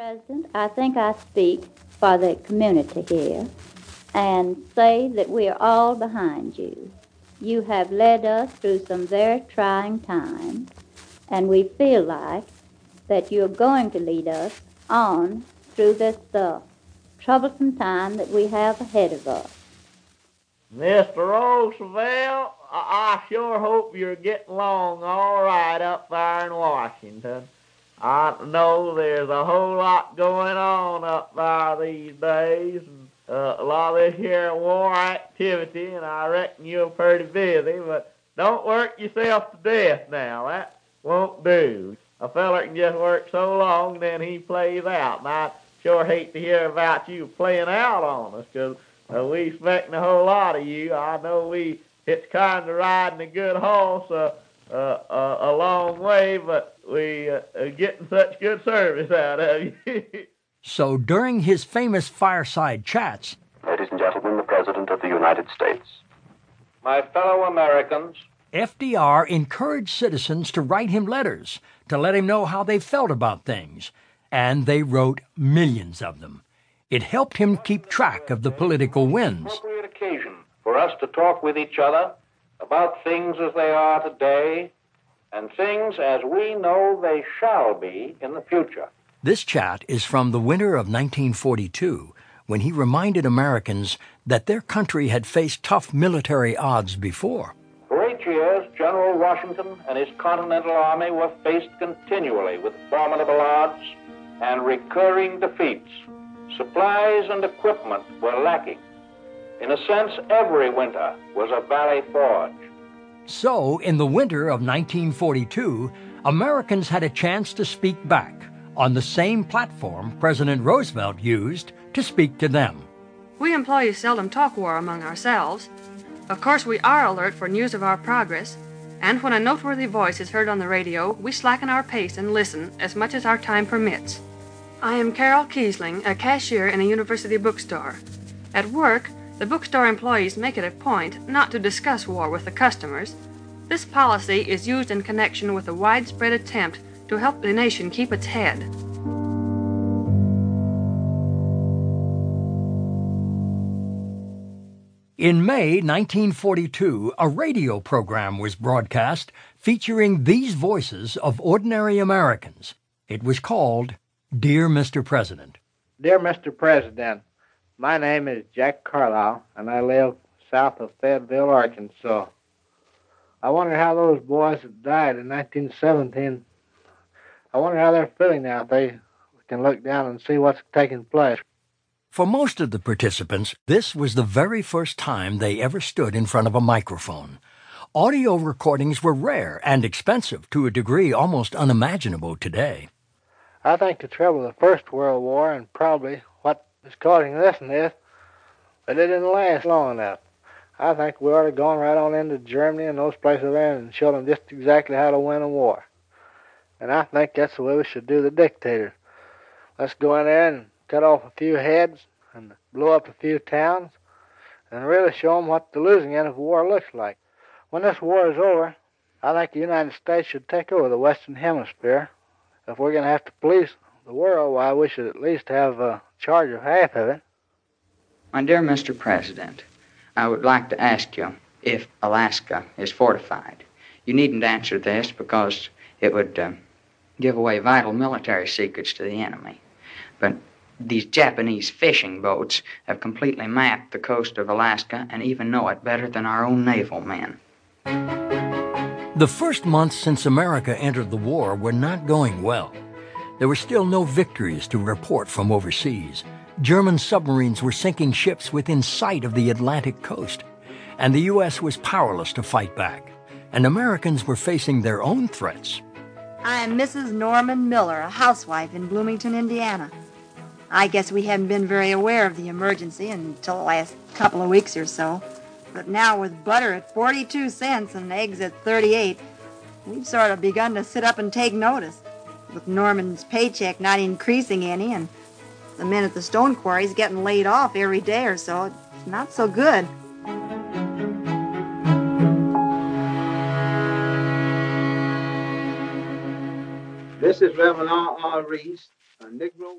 President, I think I speak for the community here and say that we are all behind you. You have led us through some very trying times, and we feel like that you're going to lead us on through this uh, troublesome time that we have ahead of us. Mr. Roosevelt, I, I sure hope you're getting along all right up there in Washington. I know there's a whole lot going on up there these days, and uh, a lot of this here war activity, and I reckon you're pretty busy, but don't work yourself to death now. That won't do. A feller can just work so long, then he plays out. And I sure hate to hear about you playing out on us, 'cause uh, we expecting a whole lot of you. I know we it's kind of riding a good horse uh, uh, uh, a long way, but we uh, are getting such good service out of you. So during his famous fireside chats, Ladies and gentlemen, the President of the United States. My fellow Americans, FDR encouraged citizens to write him letters to let him know how they felt about things, and they wrote millions of them. It helped him keep track of the political winds. appropriate occasion for us to talk with each other about things as they are today and things as we know they shall be in the future. This chat is from the winter of 1942 when he reminded Americans that their country had faced tough military odds before. For eight years, General Washington and his Continental Army were faced continually with formidable odds and recurring defeats. Supplies and equipment were lacking. In a sense, every winter was a valley forge. So, in the winter of 1942, Americans had a chance to speak back on the same platform President Roosevelt used to speak to them. We employees seldom talk war among ourselves. Of course, we are alert for news of our progress, and when a noteworthy voice is heard on the radio, we slacken our pace and listen as much as our time permits. I am Carol Kiesling, a cashier in a university bookstore. At work, the bookstore employees make it a point not to discuss war with the customers. This policy is used in connection with a widespread attempt to help the nation keep its head. In May 1942, a radio program was broadcast featuring these voices of ordinary Americans. It was called Dear Mr. President. Dear Mr. President, my name is Jack Carlisle, and I live south of Fayetteville, Arkansas. I wonder how those boys that died in 1917, I wonder how they're feeling now if they can look down and see what's taking place. For most of the participants, this was the very first time they ever stood in front of a microphone. Audio recordings were rare and expensive to a degree almost unimaginable today. I think the trouble with the First World War and probably what is causing this and this, that it didn't last long enough. I think we ought to have gone right on into Germany and those places there and show them just exactly how to win a war. And I think that's the way we should do the dictators. Let's go in there and cut off a few heads and blow up a few towns and really show them what the losing end of war looks like. When this war is over, I think the United States should take over the Western Hemisphere. If we're going to have to police the world, why, we should at least have a charge of half of it. My dear Mr. President, I would like to ask you if Alaska is fortified. You needn't answer this because it would uh, give away vital military secrets to the enemy. But these Japanese fishing boats have completely mapped the coast of Alaska and even know it better than our own naval men. The first months since America entered the war were not going well. There were still no victories to report from overseas. German submarines were sinking ships within sight of the Atlantic coast, and the U.S. was powerless to fight back. And Americans were facing their own threats. I am Mrs. Norman Miller, a housewife in Bloomington, Indiana. I guess we haven't been very aware of the emergency until the last couple of weeks or so. But now with butter at 42 cents and eggs at 38, we've sort of begun to sit up and take notice. With Norman's paycheck not increasing any and the men at the stone quarries getting laid off every day or so, it's not so good. This is Reverend R. R. Reese, a Negro